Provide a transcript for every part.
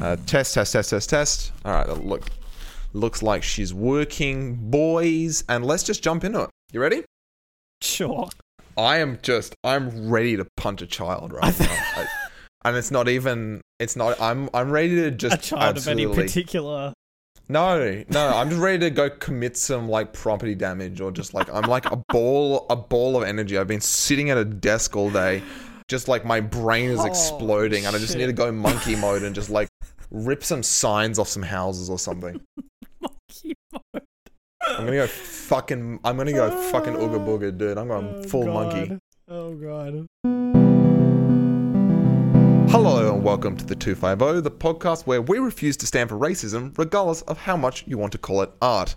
Uh, test, test, test, test, test. All right, look, looks like she's working, boys, and let's just jump into it. You ready? Sure. I am just, I'm ready to punch a child right now, I, and it's not even, it's not. I'm, I'm ready to just A child absolutely. of any particular. No, no, I'm just ready to go commit some like property damage or just like I'm like a ball a ball of energy. I've been sitting at a desk all day, just like my brain is Oh, exploding and I just shit. need to go monkey mode and just like rip some signs off some houses or something. Monkey mode. I'm gonna go fucking I'm gonna go fucking ooga oh, booga, dude. I'm going oh, full monkey. Oh god. Hello and welcome to the 250, the podcast where we refuse to stand for racism, regardless of how much you want to call it art.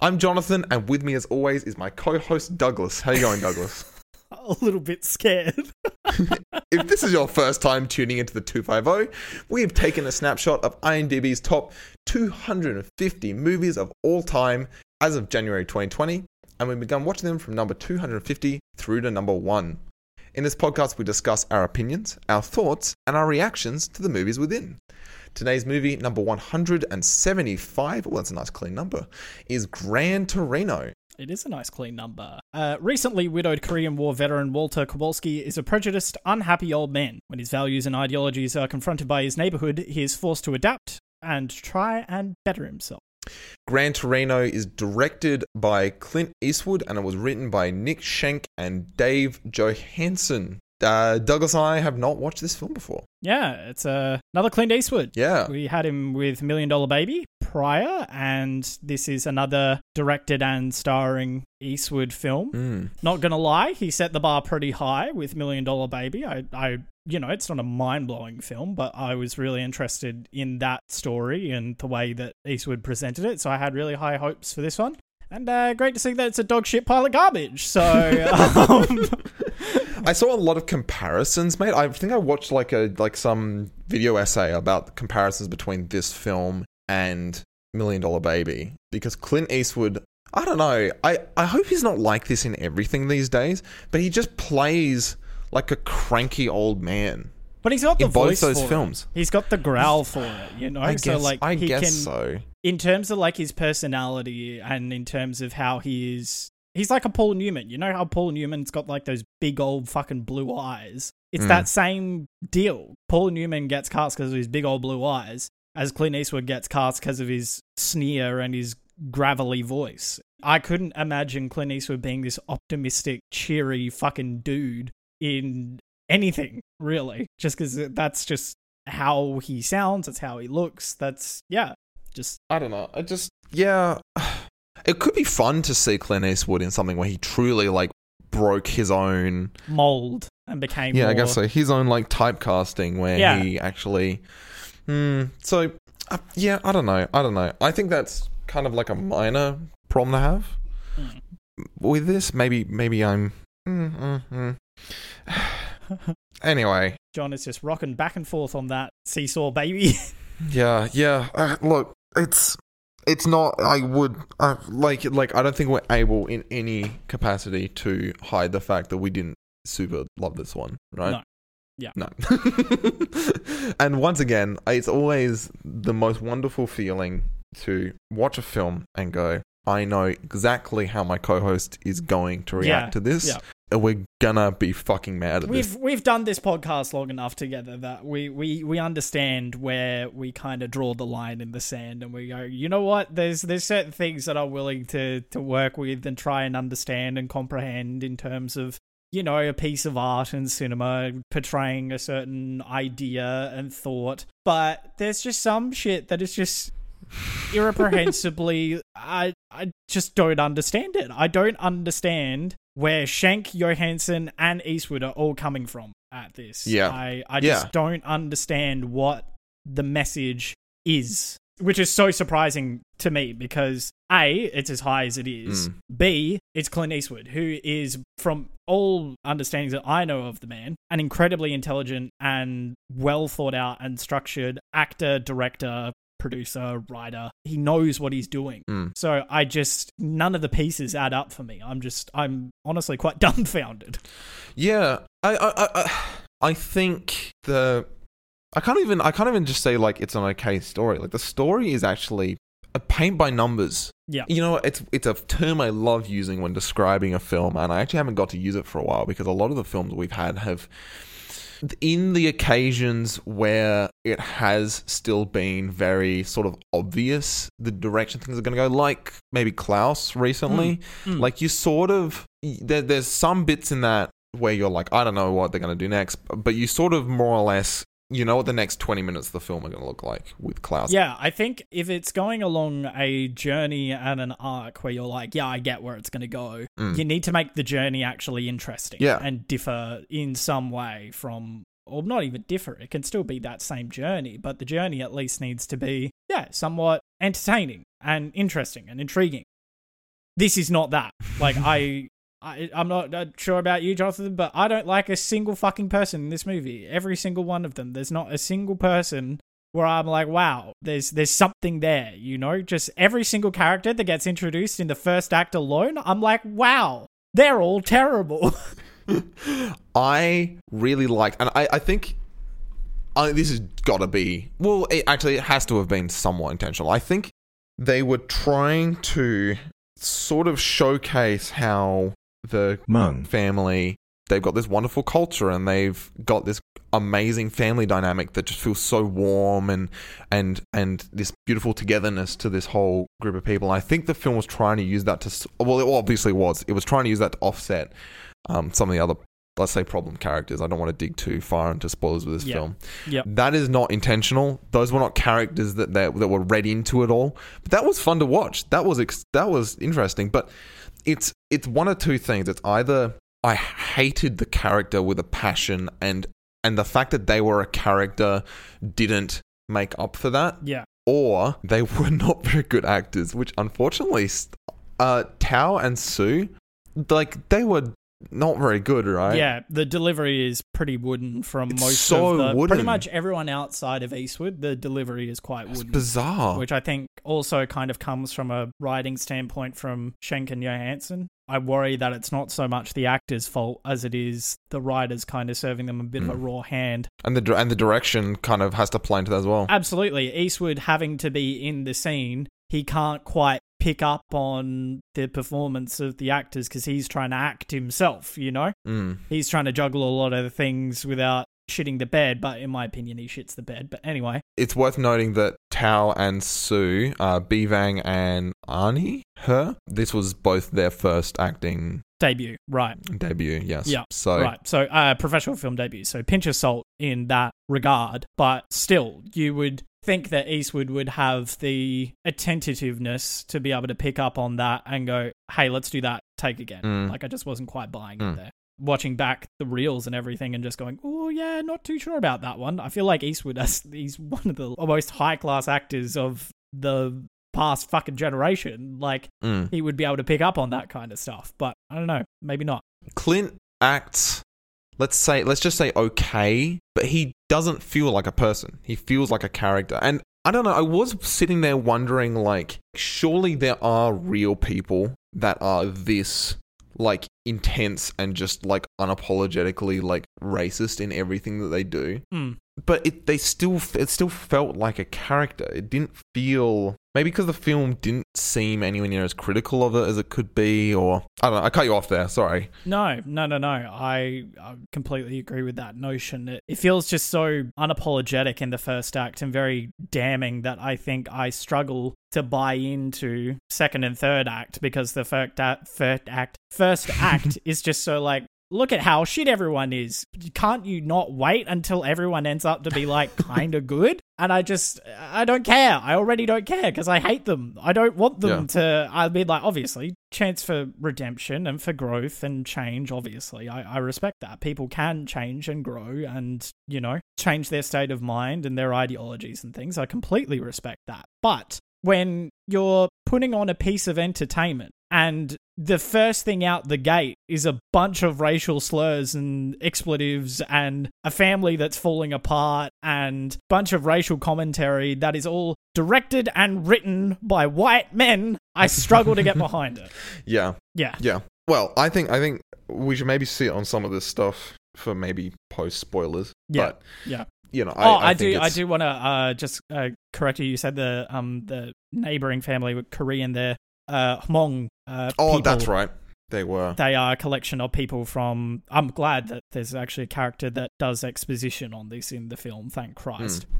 I'm Jonathan, and with me as always is my co-host Douglas. How you going, Douglas? A little bit scared. if this is your first time tuning into the 250, we have taken a snapshot of IMDb's top 250 movies of all time as of January 2020, and we've begun watching them from number 250 through to number 1. In this podcast, we discuss our opinions, our thoughts, and our reactions to the movies within. Today's movie, number 175, well, that's a nice clean number, is Gran Torino. It is a nice clean number. Uh, recently widowed Korean War veteran Walter Kowalski is a prejudiced, unhappy old man. When his values and ideologies are confronted by his neighborhood, he is forced to adapt and try and better himself. Gran Torino is directed by Clint Eastwood and it was written by Nick Schenk and Dave Johannson. Uh, Douglas and I have not watched this film before. Yeah, it's uh, another Clint Eastwood. Yeah. We had him with Million Dollar Baby prior, and this is another directed and starring Eastwood film. Mm. Not gonna lie, he set the bar pretty high with Million Dollar Baby. I, I, you know, it's not a mind blowing film, but I was really interested in that story and the way that Eastwood presented it. So I had really high hopes for this one. And uh, great to see that it's a dog shit pile of garbage. So, um, I saw a lot of comparisons, mate. I think I watched like a like some video essay about the comparisons between this film and Million Dollar Baby because Clint Eastwood I don't know. I, I hope he's not like this in everything these days, but he just plays like a cranky old man. but he's got the In both voice those for it. films. He's got the growl for it, you know. I so guess, like I he guess can, so. in terms of like his personality and in terms of how he is he's like a Paul Newman. You know how Paul Newman's got like those big old fucking blue eyes? It's Mm. that same deal. Paul Newman gets cast because of his big old blue eyes, as Clint Eastwood gets cast because of his sneer and his gravelly voice. I couldn't imagine Clint Eastwood being this optimistic, cheery fucking dude in anything, really. Just because that's just how he sounds, that's how he looks. That's, yeah, just I don't know. I just yeah. It could be fun to see Clint Eastwood in something where he truly like broke his own mold and became yeah, I guess so. His own like typecasting where Yeah. he actually hmm so uh, yeah, I don't know. I don't know. I think that's kind of like a minor problem to have Mm. with this. Maybe maybe I'm mm, mm, mm. Anyway, John is just rocking back and forth on that seesaw baby. Yeah, yeah. Uh, look, it's it's not. I would uh, like like. I don't think we're able in any capacity to hide the fact that we didn't super love this one, right? No. Yeah. No. and once again, it's always the most wonderful feeling to watch a film and go, I know exactly how my co-host is going to react Yeah, to this. yeah. We're gonna be fucking mad at we've this. we've done this podcast long enough together that we we we understand where we kind of draw the line in the sand and we go, you know what? There's there's certain things that I'm willing to to work with and try and understand and comprehend in terms of you know, a piece of art and cinema portraying a certain idea and thought. But there's just some shit that is just irreprehensibly I I just don't understand it. I don't understand where Shank, Johannson, and Eastwood are all coming from at this. Yeah. I, I just Yeah. don't understand what the message is. Which is so surprising to me because A, it's as high as it is. Mm. B, it's Clint Eastwood, who is, from all understandings that I know of the man, an incredibly intelligent and well thought out and structured actor, director, producer, writer. He knows what he's doing. Mm. So I just none of the pieces add up for me. I'm just I'm honestly quite dumbfounded. Yeah, I, I, I, I- I think the I can't even I can't even just say like it's an okay story. Like the story is actually a paint by numbers. Yeah. You know, it's it's a term I love using when describing a film, and I actually haven't got to use it for a while because a lot of the films we've had have, in the occasions where it has still been very sort of obvious the direction things are going to go, like maybe Klaus recently, Mm. like you sort of there, there's some bits in that where you're like, I don't know what they're going to do next, but you sort of more or less. You know what the next 20 minutes of the film are going to look like with Klaus. Yeah, I think if it's going along a journey and an arc where you're like, yeah, I get where it's going to go, Mm. you need to make the journey actually interesting Yeah. and differ in some way from, or not even differ, it can still be that same journey, but the journey at least needs to be, yeah, somewhat entertaining and interesting and intriguing. This is not that. Like, I. I, I'm not uh, sure about you, Jonathan, but I don't like a single fucking person in this movie. Every single one of them. There's not a single person where I'm like, wow, there's there's something there, you know? Just every single character that gets introduced in the first act alone, I'm like, wow, they're all terrible. I really liked, and I, I think I, this has got to be. Well, it, actually, it has to have been somewhat intentional. I think they were trying to sort of showcase how the Hmong. family they've got this wonderful culture and they've got this amazing family dynamic that just feels so warm and and and this beautiful togetherness to this whole group of people. I think the film was trying to use that to well, it obviously was. It was trying to use that to offset um, some of the other let's say problem characters. I don't want to dig too far into spoilers with this Yeah. film. Yep. That is not intentional. Those were not characters that that, that were read into it all. But that was fun to watch. That was ex- that was interesting. But it's it's one of two things. It's either I hated the character with a passion and and the fact that they were a character didn't make up for that yeah. or they were not very good actors, which unfortunately, uh, Tao and Sue, like they were not very good, right? Yeah, the delivery is pretty wooden from It's most so of the wooden. pretty much everyone outside of Eastwood. The delivery is quite it's wooden. bizarre. which I think also kind of comes from a writing standpoint from Schenk and Johannson. I worry that it's not so much the actor's fault as it is the writers kind of serving them a bit of a Mm. raw hand. and the and the direction kind of has to play into that as well. Absolutely, Eastwood having to be in the scene, he can't quite pick up on the performance of the actors because he's trying to act himself, you know? Mm. He's trying to juggle a lot of things without shitting the bed, but in my opinion, he shits the bed. But anyway, It's worth noting that Tao and Sue, uh, Bee Vang and Ahney, Her, this was both their first acting debut, right. debut. Yes. Yeah, So Right. So, uh, professional film debut. So, pinch of salt in that regard. But still, you would think that Eastwood would have the attentiveness to be able to pick up on that and go, hey, let's do that take again. Mm. Like, I just wasn't quite buying Mm. it there. Watching back the reels and everything and just going, oh, yeah, not too sure about that one. I feel like Eastwood, has, he's one of the most high class actors of the past fucking generation. Like, mm. he would be able to pick up on that kind of stuff. But I don't know. Maybe not. Clint acts let's say let's just say okay but he doesn't feel like a person he feels like a character and i don't know i was sitting there wondering like surely there are real people that are this like intense and just like unapologetically like racist in everything that they do Mm. but it they still it still felt like a character. It didn't feel maybe because the film didn't seem anywhere near as critical of it as it could be, or I don't know. I cut you off there. Sorry. No, no, no, no. I, I completely agree with that notion. It, it feels just so unapologetic in the first act and very damning that I think I struggle to buy into second and third act because the first act, first act, first act is just so like. Look at how shit everyone is. Can't you not wait until everyone ends up to be like kind of good? And I just, I don't care. I already don't care because I hate them. I don't want them to. I mean, like, obviously, chance for redemption and for growth and change. Obviously, I, I respect that. People can change and grow and, you know, change their state of mind and their ideologies and things. I completely respect that. But when you're putting on a piece of entertainment and the first thing out the gate is a bunch of racial slurs and expletives and a family that's falling apart and bunch of racial commentary that is all directed and written by white men i struggle to get behind it Yeah, yeah yeah. Well, I think I think we should maybe sit on some of this stuff for maybe post spoilers. Yeah, But yeah. you know, I, oh, I, I, think do. I do want to uh, just uh, correct you. You said the um the neighboring family were Korean there, uh, Hmong. Uh, Oh, people, that's right. They were. They are a collection of people from. I'm glad that there's actually a character that does exposition on this in the film. Thank Christ. Hmm.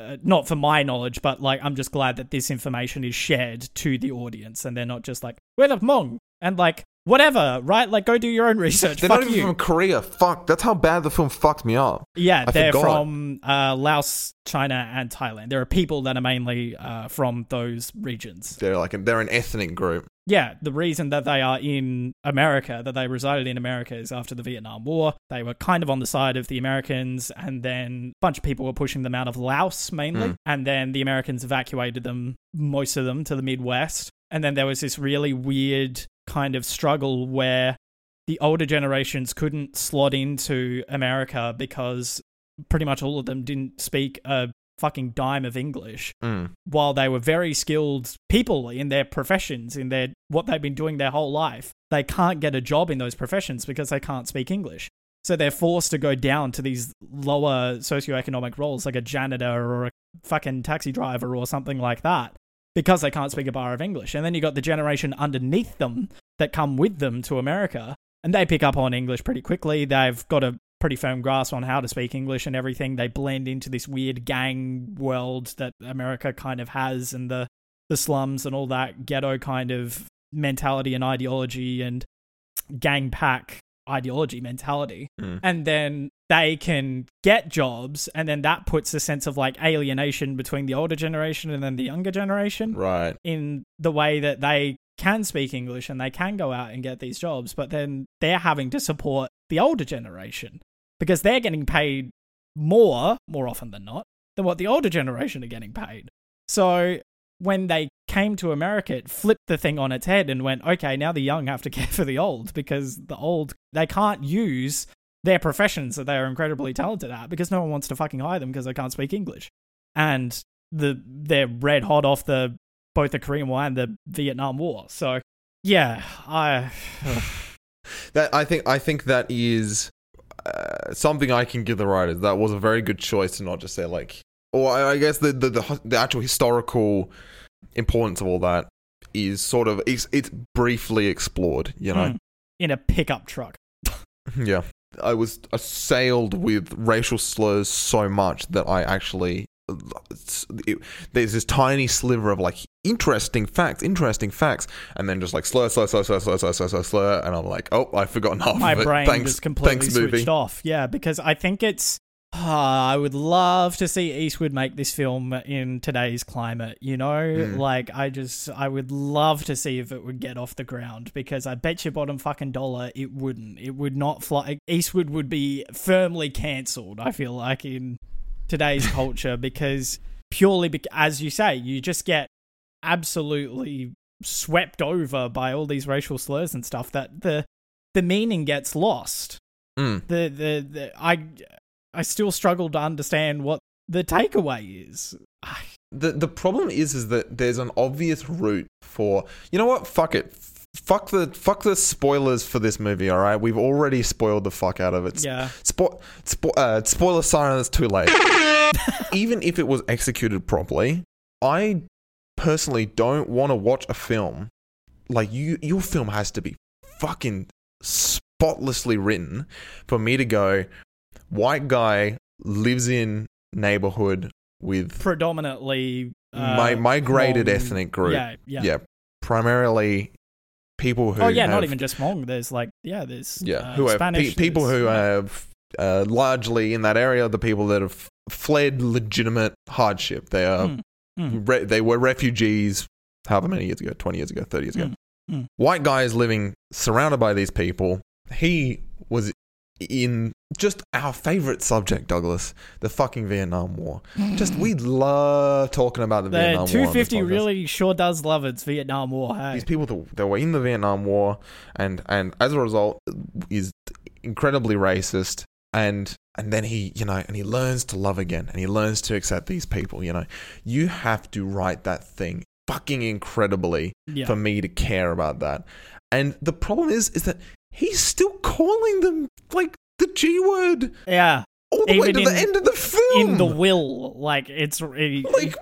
Uh, not for my knowledge, but like I'm just glad that this information is shared to the audience, and they're not just like we're the Hmong and like whatever, right? Like go do your own research. They're Fuck not even you. from Korea. Fuck. That's how bad the film fucked me up. Yeah, I they're forgot. from uh, Laos, China, and Thailand. There are people that are mainly uh, from those regions. They're like they're an ethnic group. Yeah, the reason that they are in America, that they resided in America, is after the Vietnam War. They were kind of on the side of the Americans, and then a bunch of people were pushing them out of Laos mainly. Mm. And then the Americans evacuated them, most of them, to the Midwest. And then there was this really weird kind of struggle where the older generations couldn't slot into America because pretty much all of them didn't speak a fucking dime of English Mm. while they were very skilled people in their professions, in their what they've been doing their whole life, they can't get a job in those professions because they can't speak English. So they're forced to go down to these lower socioeconomic roles, like a janitor or a fucking taxi driver or something like that, because they can't speak a bar of English. And then you got the generation underneath them that come with them to America, and they pick up on English pretty quickly. They've got a pretty firm grasp on how to speak English and everything. They blend into this weird gang world that America kind of has and the the slums and all that ghetto kind of mentality and ideology and gang pack ideology mentality. Mm. And then they can get jobs and then that puts a sense of like alienation between the older generation and then the younger generation Right. in the way that they can speak English and they can go out and get these jobs, but then they're having to support the older generation because they're getting paid more, more often than not, than what the older generation are getting paid. So when they came to America, it flipped the thing on its head and went, okay, now the young have to care for the old because the old, they can't use their professions that they are incredibly talented at because no one wants to fucking hire them because they can't speak English. And the they're red hot off the both the Korean War and the Vietnam War. So yeah, I That I think I think that is uh, something I can give the writers. That was a very good choice to not just say like, or I, I guess the, the the the actual historical importance of all that is sort of it's, it's briefly explored. You know, Hmm. in a pickup truck. yeah. I was assailed with racial slurs so much that I actually it, there's this tiny sliver of like interesting facts, interesting facts, and then just like slur, slur, slur, slur, slur, slur, slur, slur, slur, and I'm like, oh, I've forgotten half My of it. brain thanks, just completely thanks, switched movie. off. Yeah, because I think it's. I would love to see Eastwood make this film in today's climate. You know, Mm. like I just, I would love to see if it would get off the ground because I bet you bottom fucking dollar it wouldn't. It would not fly. Eastwood would be firmly cancelled. I feel like in today's culture because purely bec- as you say, you just get absolutely swept over by all these racial slurs and stuff that the the meaning gets lost. Mm. The the, the I I still struggle to understand what the takeaway is. The the problem is is that there's an obvious route for you know what? Fuck it. Fuck the fuck the spoilers for this movie. All right, we've already spoiled the fuck out of it. Yeah. Spo- spo- uh, spoiler siren. It's too late. Even if it was executed properly, I personally don't want to watch a film like you. Your film has to be fucking spotlessly written for me to go. White guy lives in neighborhood with Predominantly uh, my migrated Hmong- ethnic group. Yeah, yeah. Yeah, primarily people who oh yeah, not even just Hmong. There's like yeah, there's yeah uh, who have Spanish, pe- people who have uh, largely in that area the people that have fled legitimate hardship. They are Mm, mm. re- they were refugees. However many years ago, twenty years ago, thirty years ago. Mm. White guy is living surrounded by these people. He was in just our favorite subject, Douglas, the fucking Vietnam War. Just hmm. we love talking about the, The Vietnam War. 250 really sure does love its Vietnam War. Hey, these people that, that were in the Vietnam War and and as a result is incredibly racist and and then he you know and he learns to love again and he learns to accept these people you know you have to write that thing fucking incredibly yeah. for me to care about that and the problem is is that he's still calling them like the G word yeah, all the way Even to the end of the film. in the will. Like it's it- like,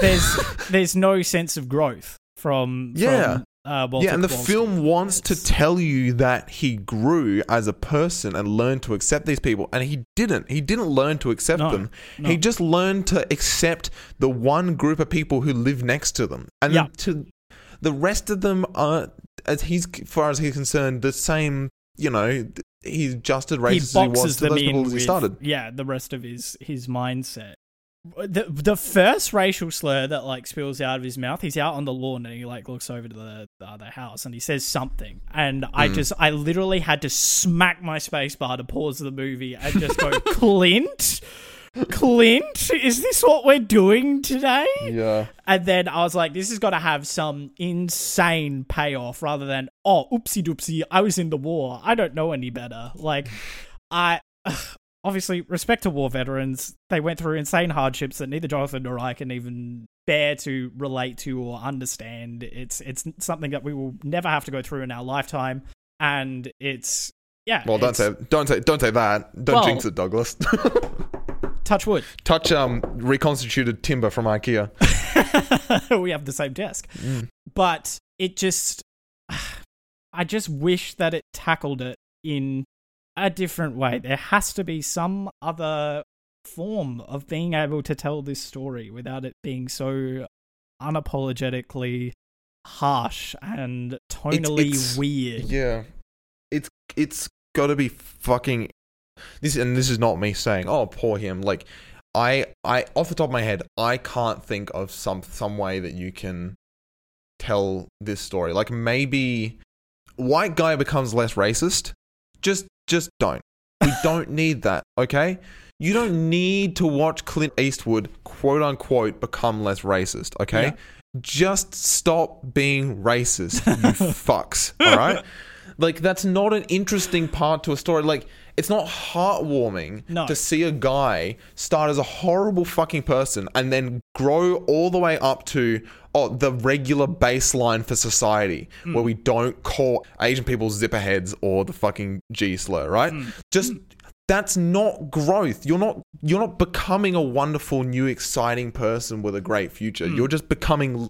there's there's no sense of growth from Yeah. from, uh, yeah, and the film wants to tell you that he grew as a person and learned to accept these people, and he didn't. He didn't learn to accept No, them. no. He just learned to accept the one group of people who live next to them, and Yeah. to the rest of them are, as he's far as he's concerned, the same. You know, he's just as he racist as he was to those people as he started. yeah the rest of his his mindset. The the first racial slur that like spills out of his mouth, he's out on the lawn and he like looks over to the, the other house and he says something, and Mm. I just I literally had to smack my space bar to pause the movie and just go Clint. Clint, is this what we're doing today? Yeah, And then I was like, this has got to have some insane payoff rather than, oh, oopsie doopsie, I was in the war. I don't know any better. Like, I. Obviously, respect to war veterans. They went through insane hardships that neither Jonathan nor I can even bear to relate to or understand. It's it's something that we will never have to go through in our lifetime, and it's yeah. well, don't say, don't say, don't say that. Don't Well- jinx it, Douglas. touch wood. Touch um reconstituted timber from IKEA. we have the same desk. But it just I just wish that it tackled it in a different way. There has to be some other form of being able to tell this story without it being so unapologetically harsh and tonally it's- weird. Yeah, it's it's got to be fucking this, and this is not me saying, "Oh, poor him." Like, I I off the top of my head, I can't think of some some way that you can tell this story. Like, maybe white guy becomes less racist. Just just don't. We don't need that. Okay. You don't need to watch Clint Eastwood, quote unquote, become less racist, okay? Yeah. Just stop being racist, you fucks, all right? Like, that's not an interesting part to a story. Like, it's not heartwarming No. to see a guy start as a horrible fucking person and then grow all the way up to oh, the regular baseline for society hmm. where we don't call Asian people zipper heads or the fucking G slur, right? Hmm. Just hmm. that's not growth. You're not you're not becoming a wonderful new exciting person with a great future. You're just becoming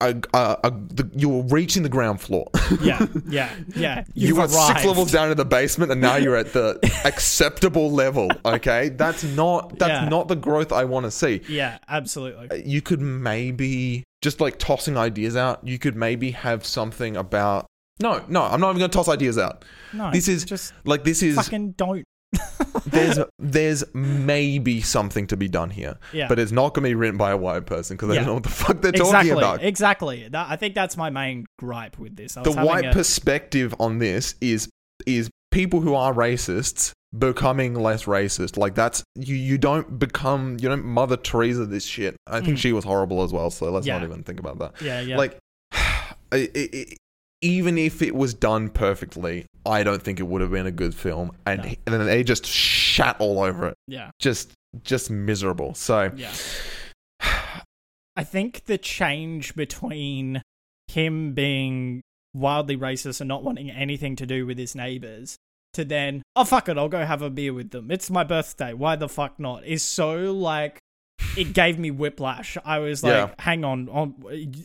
a, a, a the, you're reaching the ground floor. Yeah, yeah, yeah. you You've went six levels down in the basement and now you're at the acceptable level, okay? That's not that's Yeah. not the growth I want to see. Yeah, absolutely. Uh, you could maybe just like tossing ideas out. You could maybe have something about No, no, I'm not even going to toss ideas out. No, This is just like this is fucking don't. there's there's maybe something to be done here, Yeah. but it's not going to be written by a white person because they Yeah. don't know what the fuck they're exactly, talking about. exactly. That, I think that's my main gripe with this. The white a- perspective on this is is people who are racists becoming less racist. Like that's you you don't become you don't Mother Teresa this shit. I think Mm. she was horrible as well. So let's Yeah. not even think about that. yeah, yeah, Like it, it, it- even if it was done perfectly, I don't think it would have been a good film. And, No. and then they just shat all over it. yeah, Just just miserable. So yeah. I think the change between him being wildly racist and not wanting anything to do with his neighbors to then, oh fuck it, I'll go have a beer with them. It's my birthday. Why the fuck not? Is so like it gave me whiplash. I was like, Yeah. hang on, on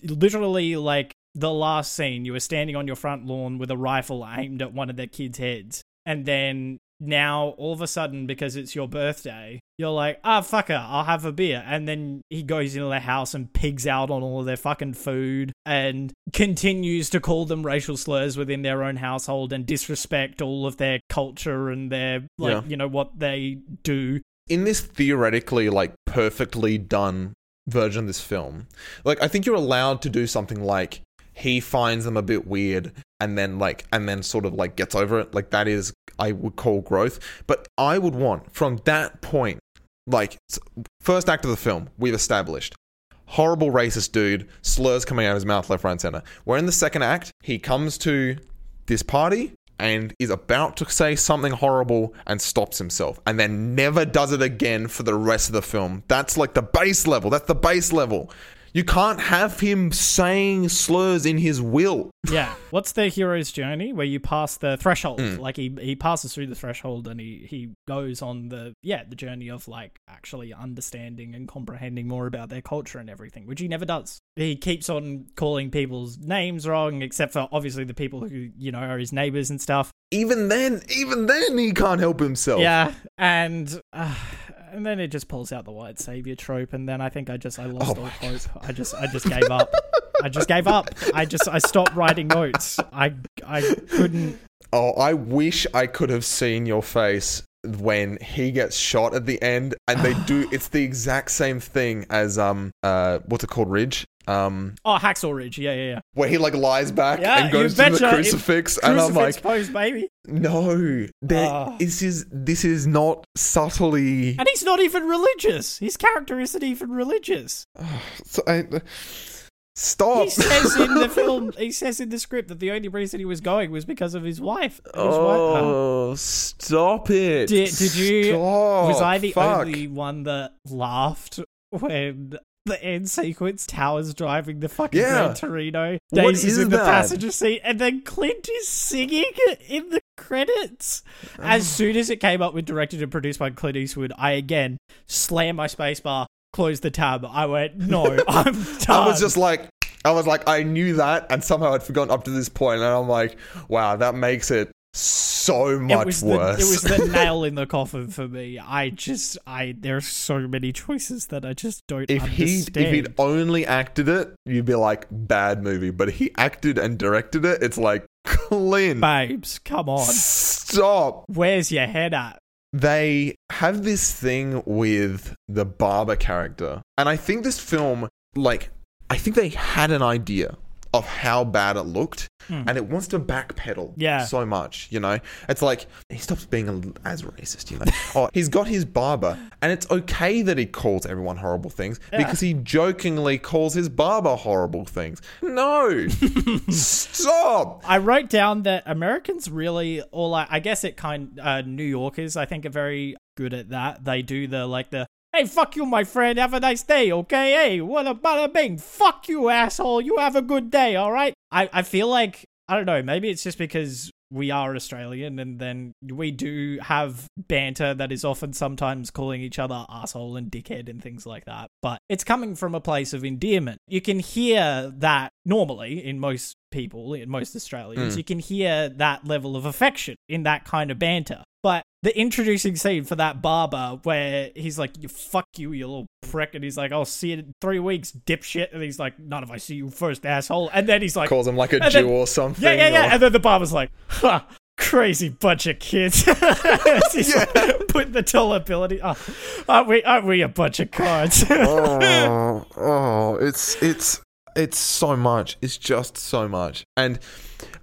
literally like the last scene, you were standing on your front lawn with a rifle aimed at one of the kids' heads. And then now all of a sudden, because it's your birthday, you're like, ah, fuck it, I'll have a beer. And then he goes into their house and pigs out on all of their fucking food and continues to call them racial slurs within their own household and disrespect all of their culture and their, like, Yeah. you know, what they do. in this theoretically like perfectly done version of this film, like I think you're allowed to do something like he finds them a bit weird and then like and then sort of like gets over it. Like that is I would call growth. But I would want from that point, like first act of the film, we've established horrible racist dude, slurs coming out of his mouth left, right, and center. Where in the second act, he comes to this party and is about to say something horrible and stops himself and then never does it again for the rest of the film. That's like the base level. That's the base level. You can't have him saying slurs in his will. yeah. What's the hero's journey where you pass the threshold? Mm. Like he he passes through the threshold and he he goes on the yeah the journey of like actually understanding and comprehending more about their culture and everything, which he never does. He keeps on calling people's names wrong, except for obviously the people who you know are his neighbors and stuff. Even then, even then, he can't help himself. Yeah, and uh, and then it just pulls out the white savior trope, and then I think I just I lost Oh all hope. I just I just gave up. I just gave up. I just I stopped writing notes. I I couldn't. Oh, I wish I could have seen your face when he gets shot at the end, and they do. It's the exact same thing as um uh what's it called, Ridge. Um, Oh, Hacksaw Ridge. Yeah, yeah, yeah. where he like lies back Yeah, and goes to the crucifix, and I'm like, pose, baby. no, there, Ah. this is this is not subtly. And he's not even religious. His character isn't even religious. So I- stop. He says in the film, he says in the script that the only reason he was going was because of his wife. His wife- Oh, stop it! Did- did you- Stop. was I the Fuck. only one that laughed when the end sequence Towers driving the fucking Yeah. Gran Torino, What Daisy's is in the that? passenger seat, and then Clint is singing in the credits. As ah. soon as it came up with directed and produced by Clint Eastwood, I again slammed my spacebar, closed the tab. I went, no, I'm done. I was just like, I was like, I knew that, and somehow I'd forgotten up to this point, and I'm like, wow, that makes it so much it worse. The, it was the nail in the coffin for me. I just, I there are so many choices that I just don't if he, if he'd only acted it, you'd be like bad movie. But he acted and directed it. It's like Clint, Babes, come on. stop. Where's your head at? They have this thing with the barber character, and I think this film, like, I think they had an idea of how bad it looked, and it wants to backpedal. Yeah. so much, you know? It's like, he stops being a- as racist, you know? oh, he's got his barber, and it's okay that he calls everyone horrible things because he jokingly calls his barber horrible things. No! Stop! I wrote down that Americans really, or like, I guess it kind, uh, New Yorkers, I think, are very good at that. They do the like the. Hey, fuck you, my friend. Have a nice day, okay? Hey, what a bada bing. Fuck you, asshole. You have a good day, all right? I, I feel like, I don't know, maybe it's just because we are Australian and then we do have banter that is often sometimes calling each other asshole and dickhead and things like that. But it's coming from a place of endearment. You can hear that normally in most people, in most Australians, hmm. you can hear that level of affection in that kind of banter. But the introducing scene for that barber where he's like, you fuck you, you little prick, and he's like, I'll see you in three weeks, dipshit. And he's like, Not if I see you first, asshole. And then he's like, Calls him like a Jew then- or something. yeah, yeah, yeah. or- And then the barber's like, ha, crazy bunch of kids. He's like, put the tall ability. Oh, aren't we? Aren't we a bunch of cards? oh, oh, it's it's it's so much. It's just so much, and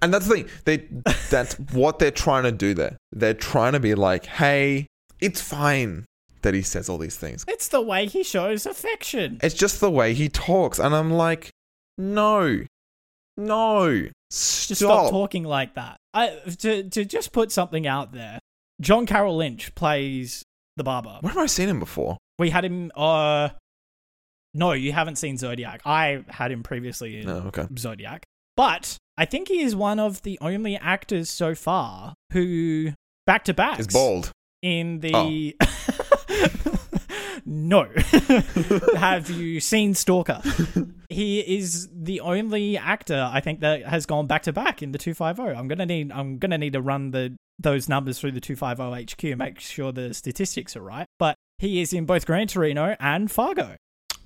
and that's the thing. They that's what they're trying to do there. They're trying to be like, hey, it's fine that he says all these things. it's the way he shows affection. It's just the way he talks, and I'm like, no, no, Just stop stop. talking like that. I, to to just put something out there. John Carroll Lynch plays the barber. Where have I seen him before? We had him. Uh, no, you haven't seen Zodiac. I had him previously in No, okay. Zodiac. But I think he is one of the only actors so far who back to back is bald. in the No. Have you seen Stalker? he is the only actor I think that has gone back to back in the 250. I'm going to need I'm going to need to run the those numbers through the 250 HQ make sure the statistics are right. But he is in both Gran Torino and Fargo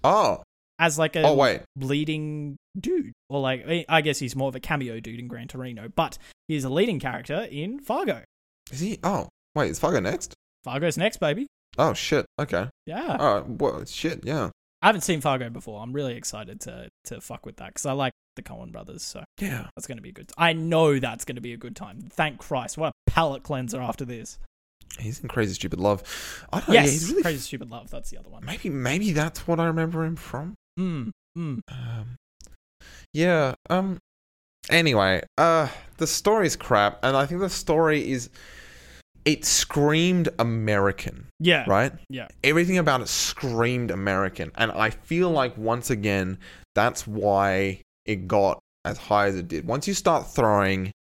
Oh, as like a oh wait. leading dude, or like I- I guess he's more of a cameo dude in Gran Torino, but he's a leading character in Fargo. Is he? Oh, wait. Is Fargo next? Fargo's next, baby. Oh shit. Okay. Yeah, All right. Well, shit. Yeah. I haven't seen Fargo before. I'm really excited to to fuck with that because I like the Coen brothers, so Yeah. that's going to be a good. I know that's going to be a good time. Thank Christ! What a palate cleanser after this. He's in Crazy Stupid Love. I don't yes, Yeah, he's really. Crazy Stupid Love. That's the other one. maybe maybe that's what I remember him from. Mm, mm. Um, yeah. Um. Anyway, uh, the story's crap, and I think the story is it screamed American, Yeah. right? Yeah. Everything about it screamed American. And I feel like once again, that's why it got as high as it did. Once you start throwing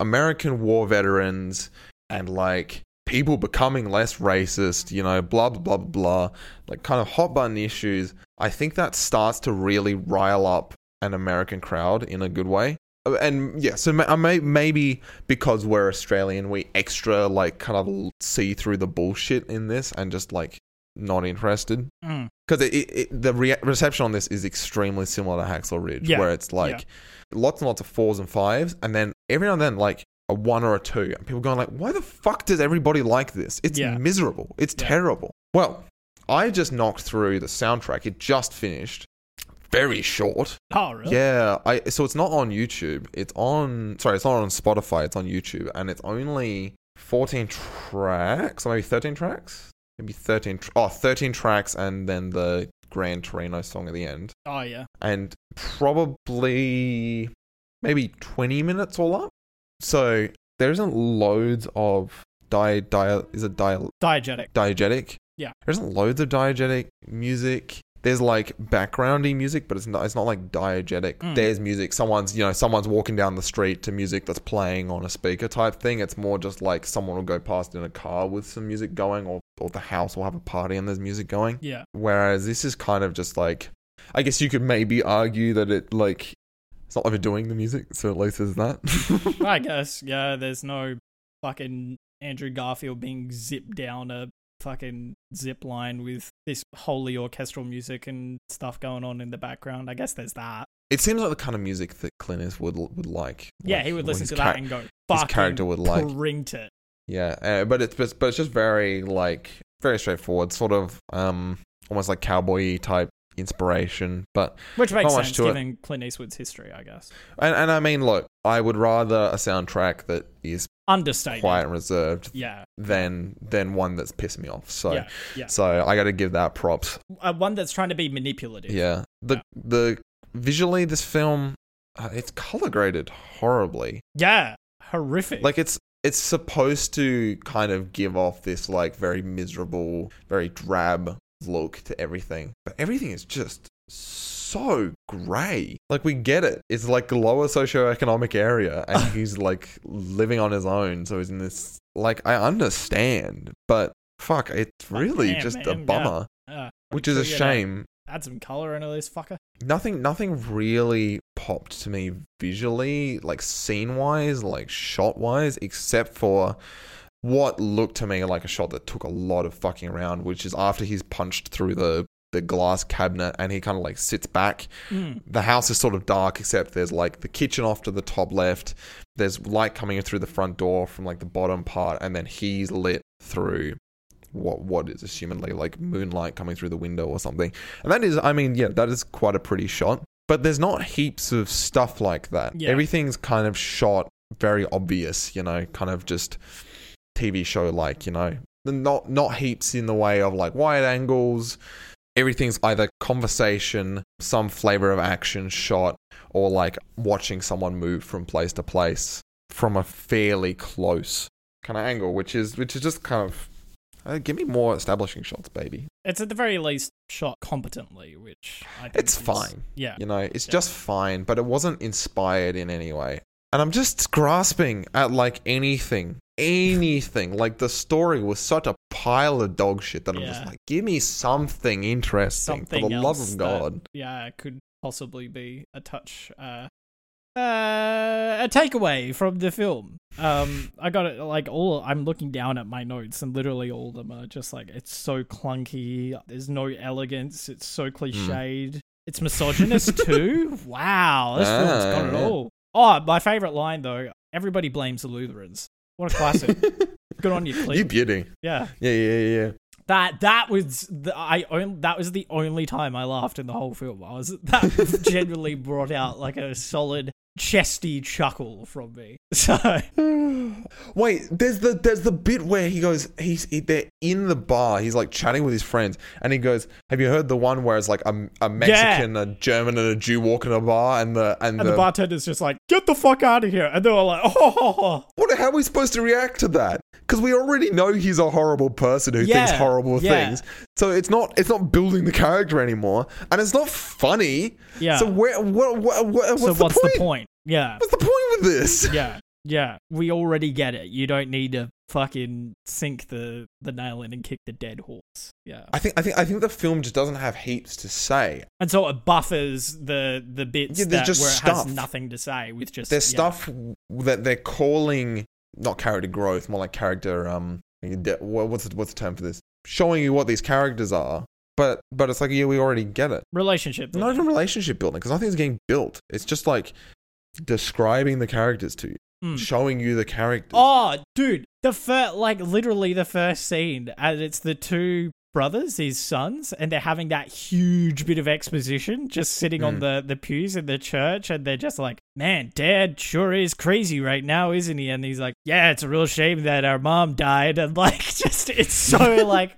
American war veterans and like people becoming less racist, you know, blah blah blah blah like kind of hot button issues, I think that starts to really rile up an American crowd in a good way. Uh, And yeah, so I may, maybe because we're Australian, we extra like kind of see through the bullshit in this and just like not interested Mm. because it, the rea- reception on this is extremely similar to Hacksaw Ridge, Yeah. where it's like lots and lots of fours and fives, and then every now and then like a one or a two, and people going like, "Why the fuck does everybody like this? It's Yeah. miserable. It's Yeah. terrible." Well, I just knocked through the soundtrack. It just finished. Very short. Oh, really? Yeah, I so it's not on YouTube. It's on sorry, it's not on Spotify. It's on YouTube, and it's only fourteen tracks, or maybe thirteen tracks, maybe thirteen. Tr- oh, 13 tracks, and then the Gran Torino song at the end, Oh, yeah. and probably maybe twenty minutes all up. So there isn't loads of di di is it di Diegetic. diegetic. Yeah. There isn't loads of diegetic music. There's like backgroundy music, but it's not it's not like diegetic. Mm. There's music. Someone's you know, someone's walking down the street to music that's playing on a speaker type thing. It's more just like someone will go past in a car with some music going or, or the house will have a party and there's music going. Yeah. Whereas this is kind of just like I guess you could maybe argue that it like it's not overdoing the music, so at least there's that. I guess. Yeah, there's no fucking Andrew Garfield being zipped down a fucking zip line with this holy orchestral music and stuff going on in the background. I guess there's that. it seems like the kind of music that Clint Eastwood would would like. Yeah, Like, he would listen to char- that and go, his character would like. print it. Yeah, uh, but it's but, but it's just very like very straightforward, sort of um almost like cowboy type inspiration. But Which makes sense to it. given Clint Eastwood's history, I guess. and, and I mean, look, I would rather a soundtrack that is Understated. quiet and reserved Yeah. than than one that's pissed me off. So Yeah. Yeah. so I got to give that props. Uh, one that's trying to be manipulative. Yeah, the Yeah. the visually this film uh, it's color graded horribly. Yeah. Horrific. Like it's it's supposed to kind of give off this like very miserable, very drab look to everything. But everything is just so grey. Like we get it. It's like a lower socioeconomic area and he's like living on his own. So he's in this like I understand, but fuck, it's really damn, just a man, yeah. bummer. Uh, Which is a shame. Add some color into this fucker. Nothing nothing really popped to me visually, like scene wise, like shot wise, except for what looked to me like a shot that took a lot of fucking around, which is after he's punched through the the glass cabinet and he kind of like sits back. Mm. The house is sort of dark, except there's like the kitchen off to the top left. There's light coming in through the front door from like the bottom part, and then he's lit through what what is assumedly like moonlight coming through the window or something. And that is, I mean, yeah, that is quite a pretty shot. But there's not heaps of stuff like that. Yeah. Everything's kind of shot very obvious, you know, kind of just TV show like, you know. Not not heaps in the way of like wide angles. Everything's either conversation, some flavor of action shot, or like watching someone move from place to place from a fairly close kind of angle, which is which is just kind of uh, give me more establishing shots, baby. It's at the very least shot competently, which I think It's is- fine. Yeah. You know, it's Yeah. just fine, but it wasn't inspired in any way. And I'm just grasping at like anything, anything. like the story was such a pile of dog shit that I'm just like, give me something interesting Something for the love else of that- God. Yeah, it could possibly be a touch uh uh, a takeaway from the film. Um, I got it. Like all, I'm looking down at my notes, and literally all of them are just like it's so clunky. There's no elegance. It's so cliched. It's misogynist too. Wow, this film's got it Ah, yeah. all. Oh, my favorite line though. Everybody blames the Lutherans. What a classic. Good on you, you Clint. beauty. Yeah, Yeah, yeah, yeah. that that was the I on, that was the only time I laughed in the whole film. I was that genuinely brought out like a solid chesty chuckle from me. So Wait, there's the there's the bit where he goes he's he, they're in the bar. He's like chatting with his friends, and he goes, "Have you heard the one where it's like a, a Mexican, a German, and a Jew walk in a bar, and the and, and the, the bartender's just like, "Get the fuck out of here!" And they're all like, "Oh, what? How are we supposed to react to that? Because we already know he's a horrible person who thinks horrible yeah. things. So it's not it's not building the character anymore, and it's not funny. Yeah. So where what, what, what what's, so the, what's point? the point? Yeah, What's the point with this? yeah, yeah. We already get it. You don't need to fucking sink the the nail in and kick the dead horse. Yeah, I think I think I think the film just doesn't have heaps to say. and so it buffers the the bits Yeah, that just where it stuff. has nothing to say with just There's yeah. stuff that they're calling not character growth, more like character um what's the, what's the term for this? Showing you what these characters are. But but it's like yeah, we already get it. relationship. Not even relationship building because nothing's getting built. It's just like describing the characters to you, Mm. showing you the characters. Oh, dude, the first, like literally the first scene, and it's the two brothers, his sons, and they're having that huge bit of exposition, just sitting on Mm. the the pews in the church, and they're just like, "Man, Dad sure is crazy right now, isn't he?" And he's like, "Yeah, it's a real shame that our mom died," and like, just it's so like,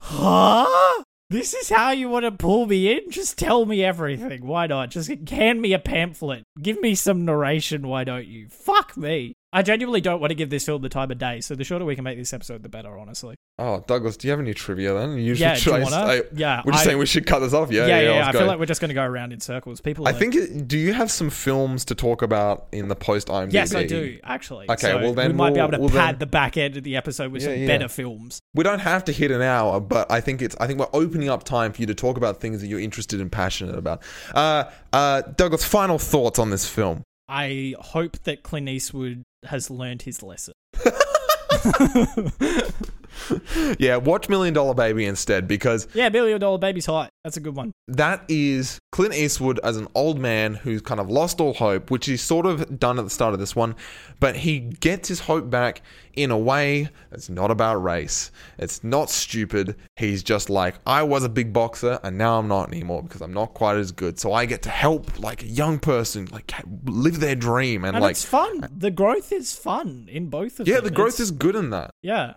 huh. This is how you want to pull me in? Just tell me everything. Why not? Just hand me a pamphlet. Give me some narration. Why don't you? Fuck me. I genuinely don't want to give this film the time of day, so the shorter we can make this episode, the better, honestly. Oh, Douglas, do you have any trivia then? You yeah, do you wanna? I- yeah, we're just I, saying we should cut this off. Yeah, yeah, yeah, let's I go. feel like we're just going to go around in circles. People, I think. Do you have some films to talk about in the post IMDb? Yes, I do actually. Okay, So well then we might be we'll- able to we'll pad then- the back end of the episode with Yeah, some yeah. better films. We don't have to hit an hour, but I think it's. I think we're opening up time for you to talk about things that you're interested and passionate about. Uh, uh, Douglas, final thoughts on this film. I hope that Clint Eastwood has learned his lesson. Yeah, watch Million Dollar Baby instead because Yeah, Million Dollar Baby's hot. That's a good one. that is Clint Eastwood as an old man who's kind of lost all hope, which he's sort of done at the start of this one, but he gets his hope back in a way that's not about race. It's not stupid. He's just like, I was a big boxer and now I'm not anymore because I'm not quite as good. So I get to help like a young person like live their dream and, And like it's fun. The growth is fun in both of yeah, them. Yeah, the growth It's- is good in that. yeah,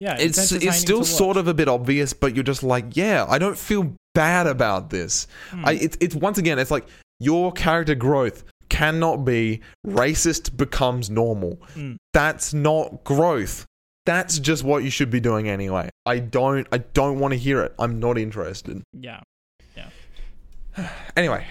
yeah. It's it's, still sort of a bit obvious, but you're just like, yeah, I don't feel bad about this. Hmm. I, it's it's once again, it's like your character growth cannot be racist becomes normal. Mm. That's not growth. That's just what you should be doing anyway. I don't I don't want to hear it. I'm not interested. Yeah. Yeah. Anyway,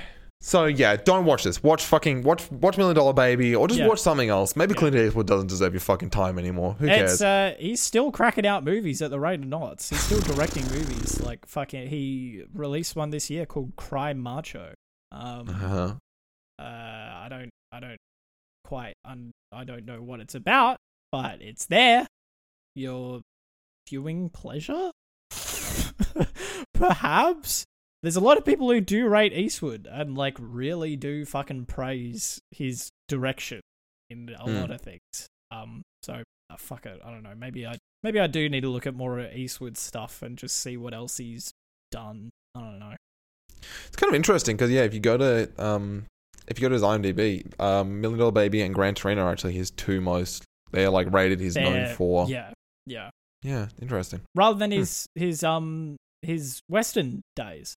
so yeah, don't watch this. Watch fucking watch watch Million Dollar Baby or just Yeah. watch something else. Maybe. Clint Eastwood doesn't deserve your fucking time anymore. Who cares? It's uh, he's still cracking out movies at the rate of knots. He's still directing movies. Like fucking, he released one this year called Cry Macho. Um, uh-huh. uh, I don't, I don't quite, un- I don't know what it's about, but it's there. Your viewing pleasure, perhaps. There's a lot of people who do rate Eastwood and like really do fucking praise his direction in a Hmm. lot of things. Um, so uh, fuck it. I don't know. Maybe I, maybe I do need to look at more of Eastwood stuff and just see what else he's done. I don't know. It's kind of interesting because yeah, if you go to um, if you go to his IMDb, um, Million Dollar Baby and Gran Torino are actually his two most. They're like rated. He's known for. Yeah, yeah. Yeah, interesting. rather than Hmm. his his um his western days.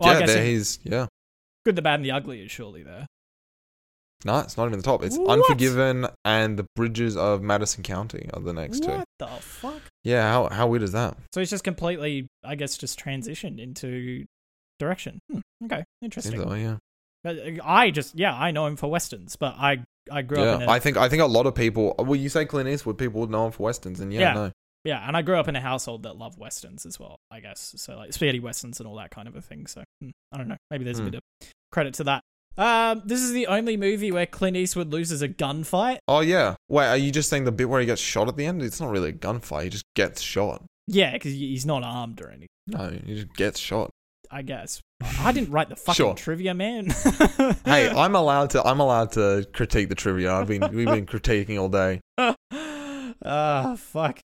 Well, yeah, there he's. Yeah, good, the bad, and the ugly is surely there. no, it's not even the top. It's What? Unforgiven and The Bridges of Madison County are the next two. What the fuck? Yeah, how how weird is that? So he's just completely, I guess, just transitioned into direction. Hmm, okay, interesting. Yeah. Uh, I just, yeah, I know him for westerns, but I I grew up in Yeah, I think I think a lot of people. Well, you say Clint Eastwood, people would know him for westerns, and yeah, Yeah. no, yeah, and I grew up in a household that loved westerns as well. I guess so, like spaghetti westerns and all that kind of a thing. So hmm, I don't know, maybe there's Hmm. a bit of credit to that. Um, this is the only movie where Clint Eastwood loses a gunfight. Oh yeah. Wait, are you just saying the bit where he gets shot at the end? It's not really a gunfight. He just gets shot. Yeah, because he's not armed or anything. No, he just gets shot. I guess. I didn't write the fucking Sure. trivia, man. Hey, I'm allowed to. I'm allowed to critique the trivia. I've been we've been critiquing all day. Ah, fuck.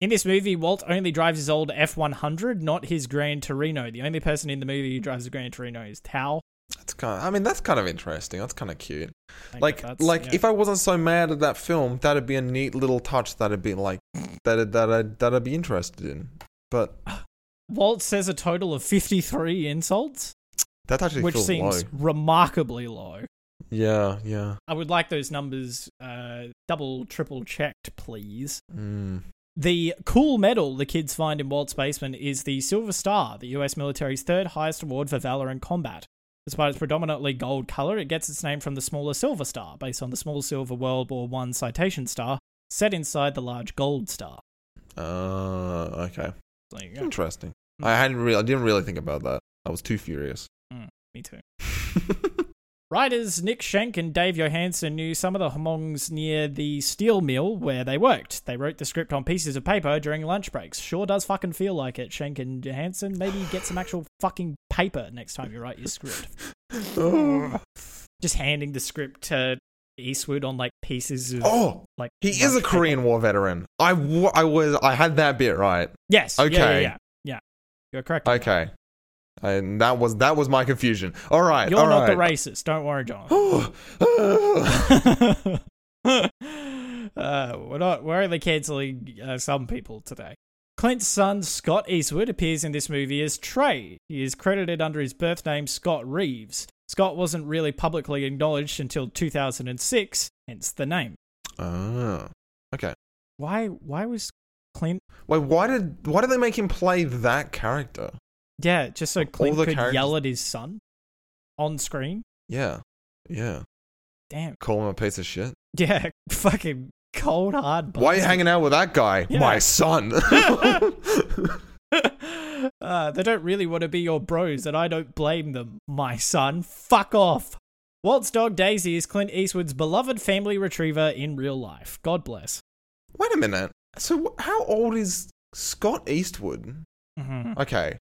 In this movie, Walt only drives his old F100, not his Gran Torino. The only person in the movie who drives a Gran Torino is Tao. That's kind. Of, I mean, that's kind of interesting. That's kind of cute. Like, like yeah. if I wasn't so mad at that film, that'd be a neat little touch. That'd be like that. That I that I'd be interested in. But Walt says a total of 53 insults, that actually which seems low. remarkably low. Yeah, yeah. I would like those numbers uh, double, triple checked, please. Mm. The cool medal the kids find in Walt's basement is the Silver Star, the US military's third highest award for valor in combat. Despite its predominantly gold color, it gets its name from the smaller Silver Star, based on the small silver World War I citation star set inside the large gold star. Uh, okay. There you go. Interesting. Mm. I hadn't really. I didn't really think about that. I was too furious. Me too. Writers Nick Schenk and Dave Johannson knew some of the Hmongs near the steel mill where they worked. They wrote the script on pieces of paper during lunch breaks. Sure does fucking feel like it, Schenk and Johannson. Maybe get some actual fucking paper next time you write your script. oh, Just handing the script to Eastwood on like pieces of Oh, like. he is a paper. Korean War veteran. I, I was. I had that bit right. Yes. Yeah, yeah, Okay. yeah. Yeah. You're correct. Okay. And that was that was my confusion. All right. You're all not the racist. Don't worry, John. uh, we're not. We're only canceling uh, some people today. Clint's son Scott Eastwood appears in this movie as Trey. He is credited under his birth name Scott Reeves. Scott wasn't really publicly acknowledged until 2006, hence the name. oh. Okay. Why? Why was Clint? Wait, why did why did they make him play that character? Yeah, just so Clint could characters- yell at his son on screen. Yeah. Yeah. Damn. Call him a piece of shit. Yeah, fucking cold hard. Why are you hanging out with that guy? Yeah. My son. uh, they don't really want to be your bros, and I don't blame them, my son. Fuck off. Walt's dog Daisy is Clint Eastwood's beloved family retriever in real life. God bless. Wait a minute. So how old is Scott Eastwood? hmm Okay.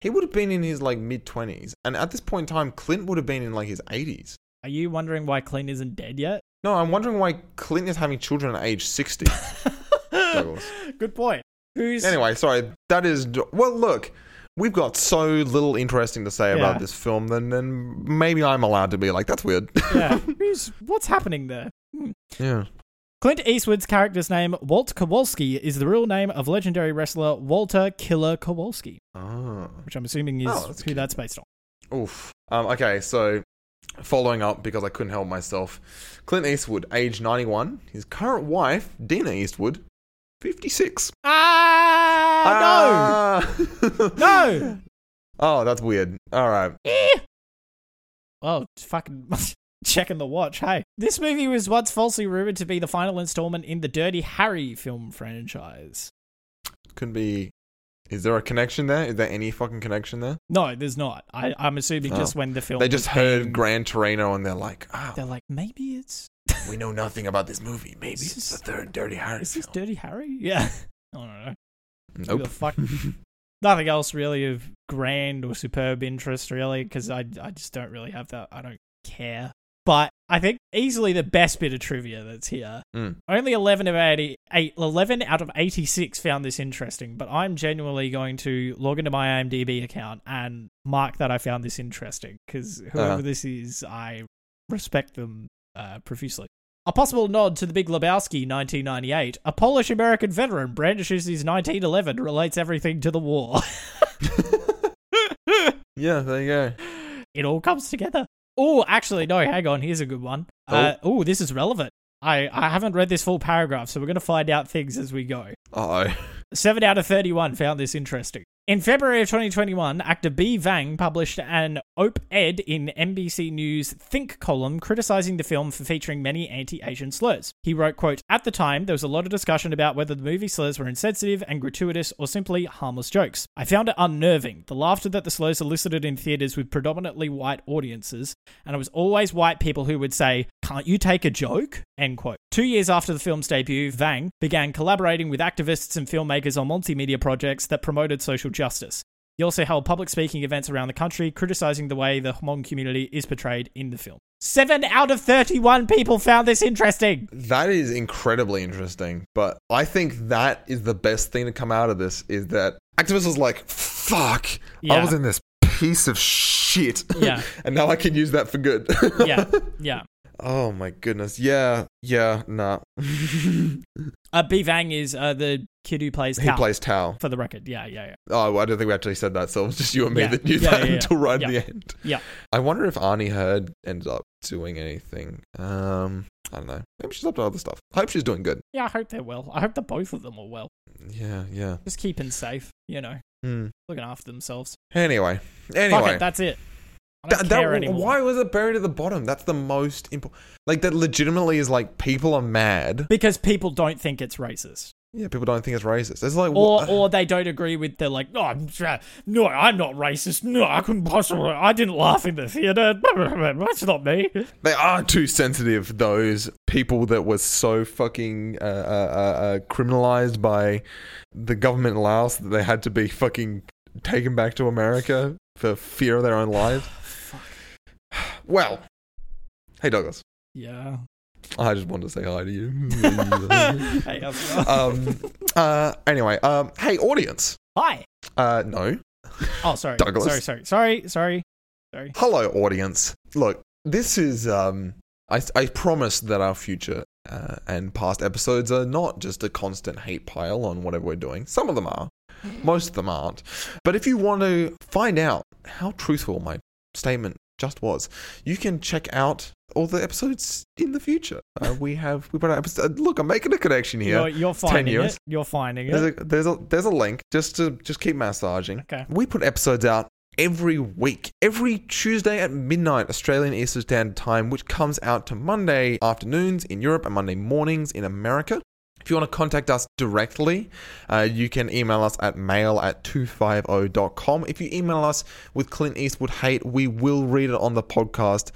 He would have been in his like mid 20s. And at this point in time, Clint would have been in like his 80s. Are you wondering why Clint isn't dead yet? No, I'm wondering why Clint is having children at age 60. Good point. Who's anyway, sorry. That is. Well, look. We've got so little interesting to say Yeah. about this film, then, then maybe I'm allowed to be like, that's weird. yeah? Who's what's happening there? Hmm. yeah. Clint Eastwood's character's name, Walt Kowalski, is the real name of legendary wrestler Walter Killer Kowalski, Oh. which I'm assuming is Oh, that's who cute. that's based on. Oof. Um, okay, so following up because I couldn't help myself. Clint Eastwood, age 91. His current wife, Dina Eastwood, 56. Ah, Ah! no, no. oh, that's weird. All right. Oh, fucking checking the watch. Hey, this movie was once falsely rumored to be the final installment in the Dirty Harry film franchise. Could be. Is there a connection there? Is there any fucking connection there? No, there's not. I, I'm assuming Oh. just when the film They just heard being- Gran Torino and they're like, oh, They're like, maybe it's we know nothing about this movie. Maybe Is it's the this- third Dirty Harry is this film. Dirty Harry? Yeah, I don't know. Who Nope. the fuck? Nothing else really of grand or superb interest, really, because I, I just don't really have that. I don't care. But I think easily the best bit of trivia that's here. Mm. Only 11 of 80, eight, 11 out of 86 found this interesting, but I'm genuinely going to log into my IMDb account and mark that I found this interesting because whoever Uh-huh. this is, I respect them uh, profusely. A possible nod to the Big Lebowski 1998. A Polish American veteran brandishes his 1911 relates everything to the war. yeah, there you go. it all comes together. Oh, actually, no, hang on. Here's a good one. Uh, oh, this is relevant. I, I haven't read this full paragraph, so we're going to find out things as we go. Uh oh. 7 out of 31 found this interesting. In February of 2021, actor Bee Vang published an op-ed in NBC News Think column criticizing the film for featuring many anti-Asian slurs. He wrote, quote, At the time, there was a lot of discussion about whether the movie slurs were insensitive and gratuitous or simply harmless jokes. I found it unnerving. The laughter that the slurs elicited in theaters with predominantly white audiences, and it was always white people who would say, Can't you take a joke? End quote. Two years after the film's debut, Vang began collaborating with activists and filmmakers on multimedia projects that promoted social. He also held public speaking events around the country, criticizing the way the Hmong community is portrayed in the film. Seven out of 31 people found this interesting. That is incredibly interesting, but I think that is the best thing to come out of this is that activists was like, "Fuck, I was in this piece of shit. Yeah. and now I can use that for good. yeah, yeah. Oh my goodness. Yeah. Yeah. Nah. Uh, Bee Vang is uh, the kid who plays he Tao. plays Tao. for the record. Yeah, yeah, yeah. Oh, I don't think we actually said that. So it was just you and me Yeah. that knew Yeah, that yeah, until right at the end. Yeah. I wonder if Ahney Her ended up doing anything. Um, I don't know. Maybe she's up to other stuff. I hope she's doing good. Yeah, I hope they're well. I hope that both of them are well. Yeah. Yeah. Just keeping safe, you know, Hmm. looking after themselves. Anyway. Anyway. it, that's it. I don't That- that- why was it buried at the bottom? That's the most important. Like that, legitimately is like people are mad. Because people don't think it's racist, Yeah, people don't think it's racist. It's like or or they don't agree with. They're like, no, I'm, tra- no, I'm not racist. No, I couldn't possibly. I didn't laugh in the theater. That's not me. they are too sensitive. Those people that were so fucking uh, uh, uh, uh, criminalized by the government in Laos that they had to be fucking taken back to America for fear of their own lives. Well, hey Douglas, Yeah. I just wanted to say hi to you. hey, how's it going? um. Uh. Anyway. Um. Hey, audience. Hi. Uh. No. Oh, sorry. Douglas. Sorry, sorry, sorry, sorry, sorry. Hello, audience. Look, this is um. I I promise that our future uh, and past episodes are not just a constant hate pile on whatever we're doing. Some of them are, most of them aren't. But if you want to find out how truthful my statement just was, you can check out all the episodes in the future. Uh, we have we put out episode. Look, I'm making a connection here. You're, you're 10 finding it. You're finding it. There's a there's a there's a link just to just keep massaging. Okay. We put episodes out every week, every Tuesday at midnight Australian Eastern Standard Time, which comes out to Monday afternoons in Europe and Monday mornings in America. If you want to contact us directly, uh, you can email us at mail at 250.com. If you email us with Clint Eastwood hate, we will read it on the podcast.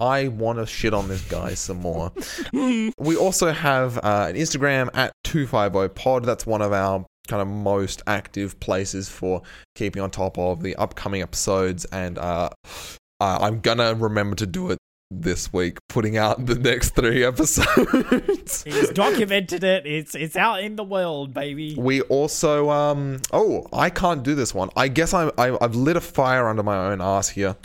I want to shit on this guy some more. we also have uh, an Instagram at 250pod. That's one of our kind of most active places for keeping on top of the upcoming episodes. And uh, uh, I'm going to remember to do it this week, putting out the next three episodes. He's documented it. It's it's out in the world, baby. We also, um, oh, I can't do this one. I guess I, I, I've lit a fire under my own ass here.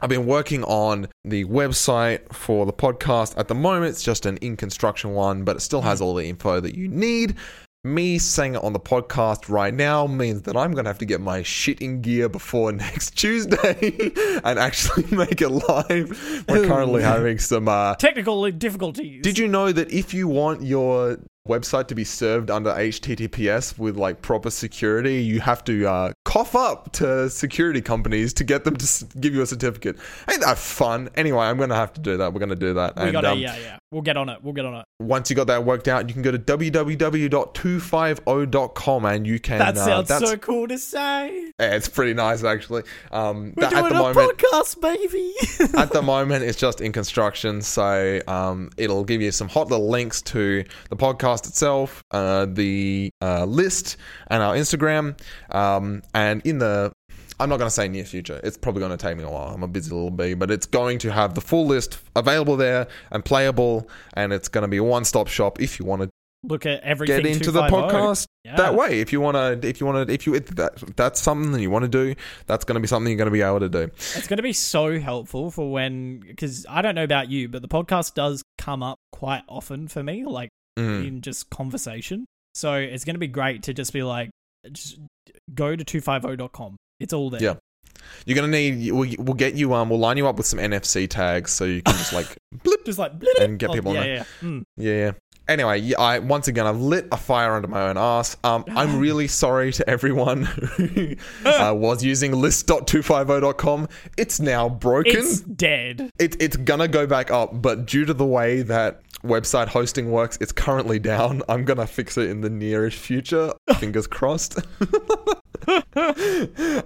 I've been working on the website for the podcast. At the moment, it's just an in construction one, but it still has all the info that you need. Me saying it on the podcast right now means that I'm going to have to get my shit in gear before next Tuesday and actually make it live. We're currently having some uh, Technical difficulties. did you know that if you want your website to be served under HTTPS with like proper security, you have to uh, cough up to security companies to get them to s- give you a certificate? Ain't that fun? Anyway, I'm gonna have to do that. We're gonna do that. We and gotta, um, yeah, yeah. We'll get on it. We'll get on it. once you got that worked out, you can go to www.250.com and you can. That uh, sounds that's, so cool to say. yeah, It's pretty nice actually. Um, We're that- at doing the a moment, podcast, baby. at the moment it's just in construction so um, it'll give you some hot little links to the podcast itself uh, the uh, list and our instagram um, and in the i'm not going to say near future it's probably going to take me a while i'm a busy little bee but it's going to have the full list available there and playable and it's going to be a one-stop shop if you want to Look at everything. get into the podcast Yeah. that way if you want to if you want to if you if that, that's something that you want to do that's going to be something you're going to be able to do It's going to be so helpful for when, because I don't know about you, but the podcast does come up quite often for me, like Mm. in just conversation. So it's going to be great to just be like, just go to 250.com. It's all there. Yeah. You're gonna need. We'll, we'll get you. Um, we'll line you up with some NFC tags so you can just like blip. Just like, blip, And get oh, people on yeah, there. yeah. Mm. Yeah, yeah. Anyway, I once again I've lit a fire under my own ass. Um, I'm really sorry to everyone who uh, was using list.250.com. It's now broken. It's dead. it, it's gonna go back up, but due to the way that website hosting works, it's currently down. I'm gonna fix it in the nearest future. Fingers crossed.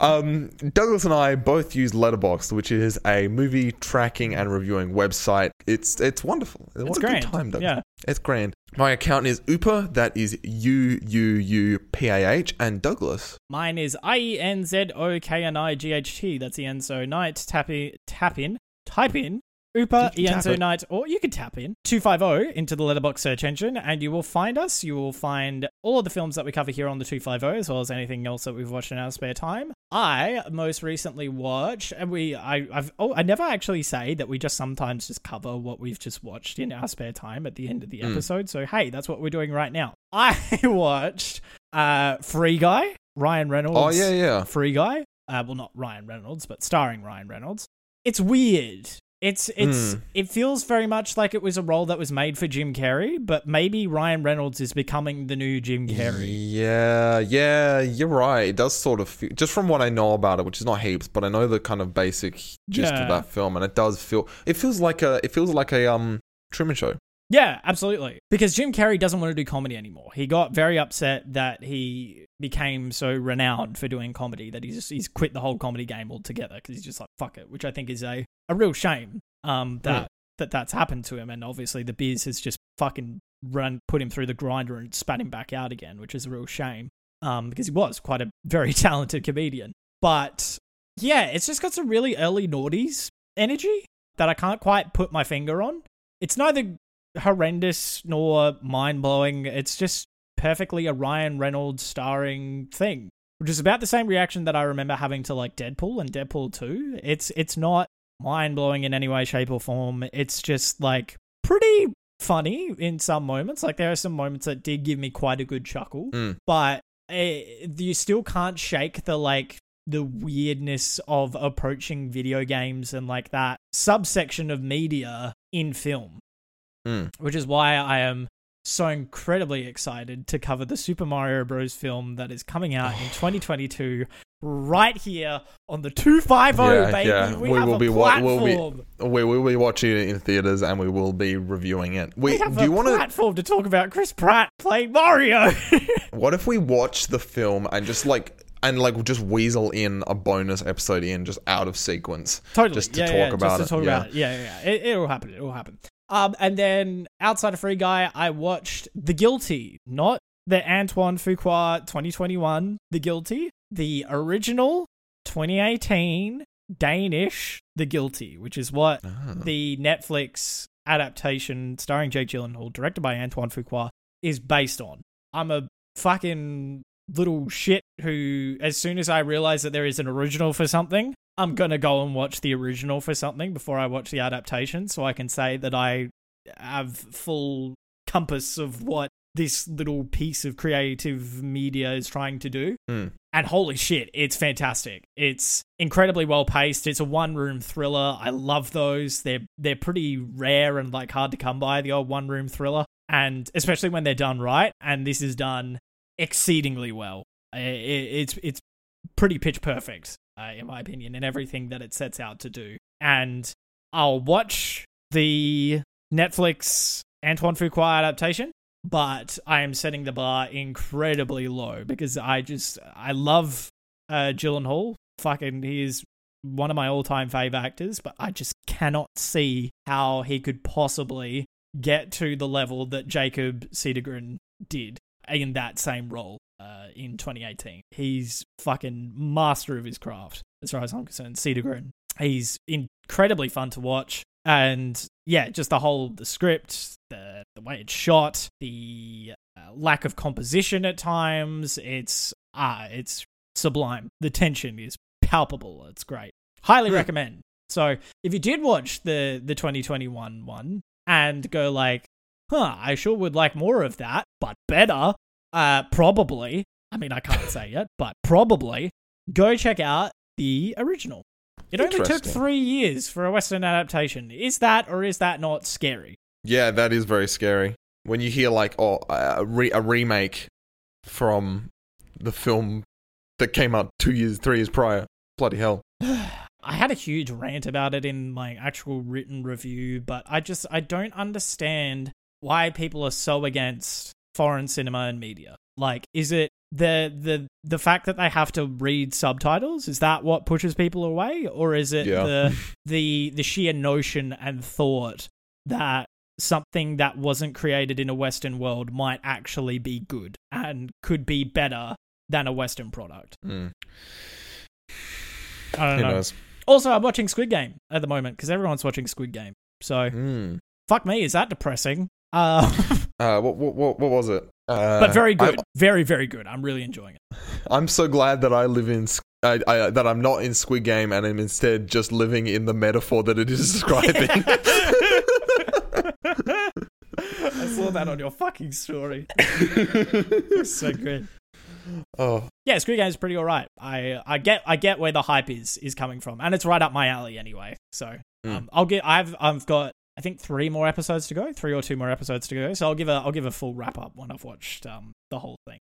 um, Douglas and I both use Letterboxd, which is a movie tracking and reviewing website. It's it's wonderful. What It's a grand. good time, Douglas. Yeah. It's grand. My account is Upa. That is U U U P A H. And Douglas. Mine is I E N Z O K N I G H T. That's the end. So night. Tap in, tap in, type in Upa, You can tap Ienzo it. Knight, or you can tap in 250 into the letterbox search engine and you will find us. You will find all of the films that we cover here on the 250 as well as anything else that we've watched in our spare time. I most recently watched, and we, I, I've, oh, I never actually say that we just sometimes just cover what we've just watched in our spare time at the end of the Mm. episode. So, hey, that's what we're doing right now. I watched uh, Free Guy, Ryan Reynolds. Oh yeah, yeah. Free Guy. Uh, well, not Ryan Reynolds, but starring Ryan Reynolds. It's weird. It's it's Hmm. it feels very much like it was a role that was made for Jim Carrey, but maybe Ryan Reynolds is becoming the new Jim Carrey. Yeah, yeah, you're right. It does sort of feel, just from what I know about it, which is not heaps, but I know the kind of basic gist Yeah. of that film, and it does feel. It feels like a. It feels like a um Truman Show. Yeah, absolutely. Because Jim Carrey doesn't want to do comedy anymore. He got very upset that he became so renowned for doing comedy that he's just, he's quit the whole comedy game altogether because he's just like fuck it, which I think is a, a real shame. Um, that Hmm. that that's happened to him, and obviously the biz has just fucking run put him through the grinder and spat him back out again, which is a real shame. Um, because he was quite a very talented comedian, but yeah, it's just got some really early noughties energy that I can't quite put my finger on. It's neither horrendous nor mind blowing. It's just perfectly a Ryan Reynolds starring thing, which is about the same reaction that I remember having to like Deadpool and Deadpool 2. It's it's not mind blowing in any way, shape, or form. It's just like pretty funny in some moments. Like there are some moments that did give me quite a good chuckle, Mm. but eh, you still can't shake the like the weirdness of approaching video games and like that subsection of media in film Mm. which is why I am so incredibly excited to cover the Super Mario Bros. film that is coming out in 2022, right here on the 250, Yeah, baby. yeah. We, We will be wa- we'll be- We will be watching it in theaters, and we will be reviewing it. We, We, have do a you want to? platform to talk about Chris Pratt playing Mario. What if we watch the film and just like and like just weasel in a bonus episode in just out of sequence? Totally. Just to yeah, talk yeah, about just to it, talk yeah. about it. Yeah, yeah, yeah. It, it'll happen. It'll happen. Um, and then outside of Free Guy, I watched The Guilty, not the Antoine Fuqua 2021 The Guilty, the original 2018 Danish The Guilty, which is what Ah. the Netflix adaptation starring Jake Gyllenhaal, directed by Antoine Fuqua, is based on. I'm a fucking little shit who, as soon as I realize that there is an original for something, I'm gonna go and watch the original for something before I watch the adaptation, so I can say that I have full compass of what this little piece of creative media is trying to do. Hmm. And holy shit, it's fantastic. It's incredibly well paced. It's a one room thriller. I love those. They're they're pretty rare and like hard to come by, the old one room thriller. And especially when they're done right. And this is done exceedingly well. It's it's pretty pitch perfect, uh, in my opinion, in everything that it sets out to do. And I'll watch the Netflix Antoine Fuqua adaptation, but I am setting the bar incredibly low because I just I love uh, Gyllenhaal. Fucking, he is one of my all-time fave actors, but I just cannot see how he could possibly get to the level that Jakob Cedergren did in that same role uh, in 2018. He's fucking master of his craft, as far as I'm concerned. Cedergren. He's incredibly fun to watch, and yeah, just the whole the script, the the way it's shot, the uh, lack of composition at times. It's ah, it's sublime. The tension is palpable. It's great. Highly Hmm. recommend. So if you did watch the the 2021 one and go like, huh, I sure would like more of that, but better, uh, probably. I mean, I can't say yet, but probably go check out the original. It only took three years for a Western adaptation. Is that or is that not scary? Yeah, that is very scary. When you hear like oh a, re- a remake from the film that came out two years, three years prior. Bloody hell. I had a huge rant about it in my actual written review, but I just I don't understand why people are so against foreign cinema and media. Like, is it the the the fact that they have to read subtitles? Is that what pushes people away, or is it Yeah. the the the sheer notion and thought that something that wasn't created in a Western world might actually be good and could be better than a Western product? Mm. I don't Who know. knows? Also, I'm watching Squid Game at the moment because everyone's watching Squid Game. So Mm. fuck me, is that depressing? Uh, Uh, what, what what what was it? Uh, but very I- good, very very good. I'm really enjoying it. I'm so glad that I live in I, I, that I'm not in Squid Game and I'm instead just living in the metaphor that it is describing. I saw that on your fucking story. so good. oh, Yeah, Squid Game is pretty alright. I I get I get where the hype is is coming from, and it's right up my alley anyway. So Mm. um, I'll get I've I've got I think three more episodes to go, three or two more episodes to go. So I'll give a I'll give a full wrap up when I've watched um the whole thing.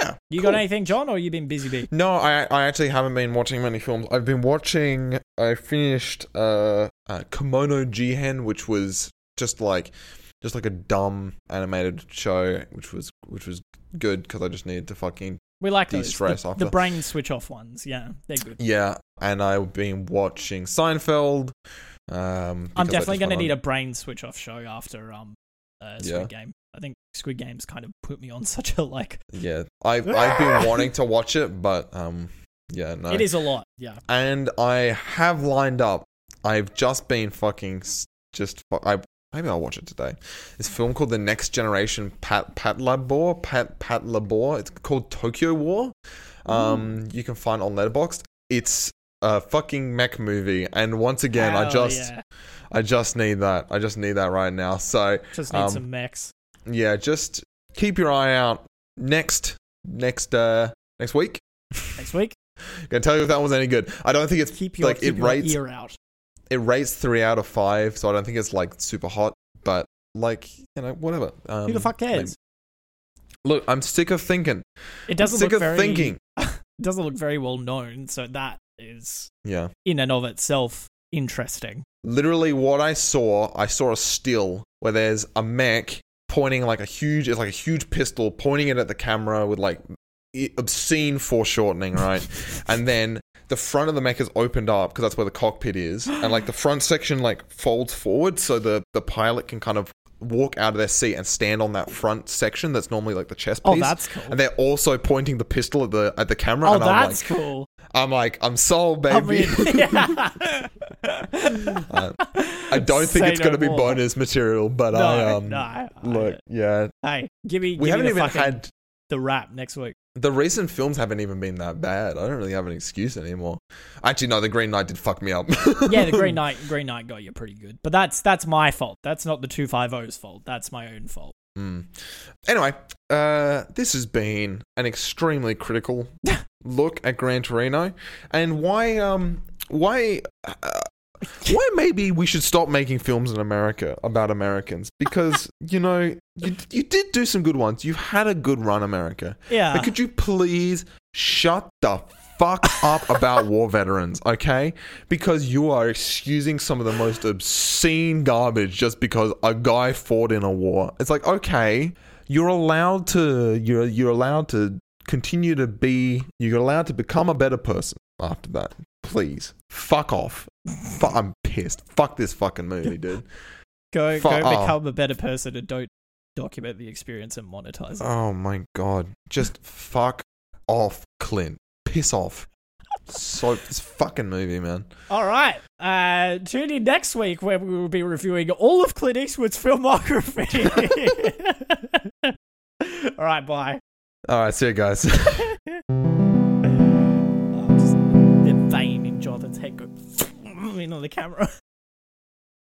yeah. You cool. got anything, John, or you been busy bee? No, I I actually haven't been watching many films. I've been watching. I finished uh, uh Kemono Jihen, which was just like just like a dumb animated show, which was which was good because I just needed to fucking We like those. The, after. the brain switch off ones. Yeah, they're good. yeah. And I've been watching Seinfeld. Um, I'm definitely going to need a brain switch off show after um uh, Squid Yeah. Game. I think Squid Game's kind of put me on such a like. Yeah, I've I've been wanting to watch it, but um, yeah, no. It is a lot. Yeah. and I have lined up. I've just been fucking just. I maybe I'll watch it today. This film called The Next Generation Pat Patlabor Pat Patlabor. It's called Tokyo War. Um, you can find on Letterboxd. It's a fucking mech movie, and once again, I just yeah. I just need that. I just need that right now. So just need um, some mechs. yeah, just keep your eye out next next uh next week. next week. Gonna tell you if that one's any good. I don't think it's Keep your, like keep it your rates ear out. it rates three out of five, so I don't think it's like super hot, but like you know whatever. Um, Who the fuck cares? maybe- Look, I'm sick of thinking. It doesn't sick look of very. thinking. It doesn't look very well known, so that is Yeah, in and of itself interesting. literally what I saw, I saw a still where there's a mech pointing like a huge, it's like a huge pistol pointing it at the camera with like obscene foreshortening, right? and then the front of the mech is opened up because that's where the cockpit is, and like the front section like folds forward so the the pilot can kind of walk out of their seat and stand on that front section that's normally like the chest oh, piece. Oh, that's cool. and they're also pointing the pistol at the at the camera. Oh, and I'm that's like, cool. I'm like, I'm sold, I baby. mean, yeah. Uh, I don't think Say it's going to be more. bonus material, but No, I um no. I- look, yeah. Hey, give me. We give haven't me the even had the rap next week. the recent films haven't even been that bad. I don't really have an excuse anymore. Actually, no, the Green Knight did fuck me up. Yeah, the Green Knight, Green Knight got you pretty good, but that's that's my fault. That's not the two five O's fault. That's my own fault. Mm. Anyway, uh, this has been an extremely critical look at Gran Torino and why um why uh, why maybe we should stop making films in America about Americans because you know you you did do some good ones. You've had a good run, America. Yeah, But could you please shut the fuck up about war veterans, okay? Because you are excusing some of the most obscene garbage just because a guy fought in a war. It's like, okay, you're allowed to you're you're allowed to continue to be you're allowed to become a better person after that. Please. Fuck off. Fu- I'm pissed. Fuck this fucking movie, dude. go fu- go oh. become a better person and don't document the experience and monetize it. Oh my god. Just fuck off, Clint. Piss off. So this fucking movie, man. All right, uh, tune in next week where we will be reviewing all of Clint Eastwood's filmography. all right, bye. All right, see you guys. Oh, just the vein in Jonathan's head go into the camera.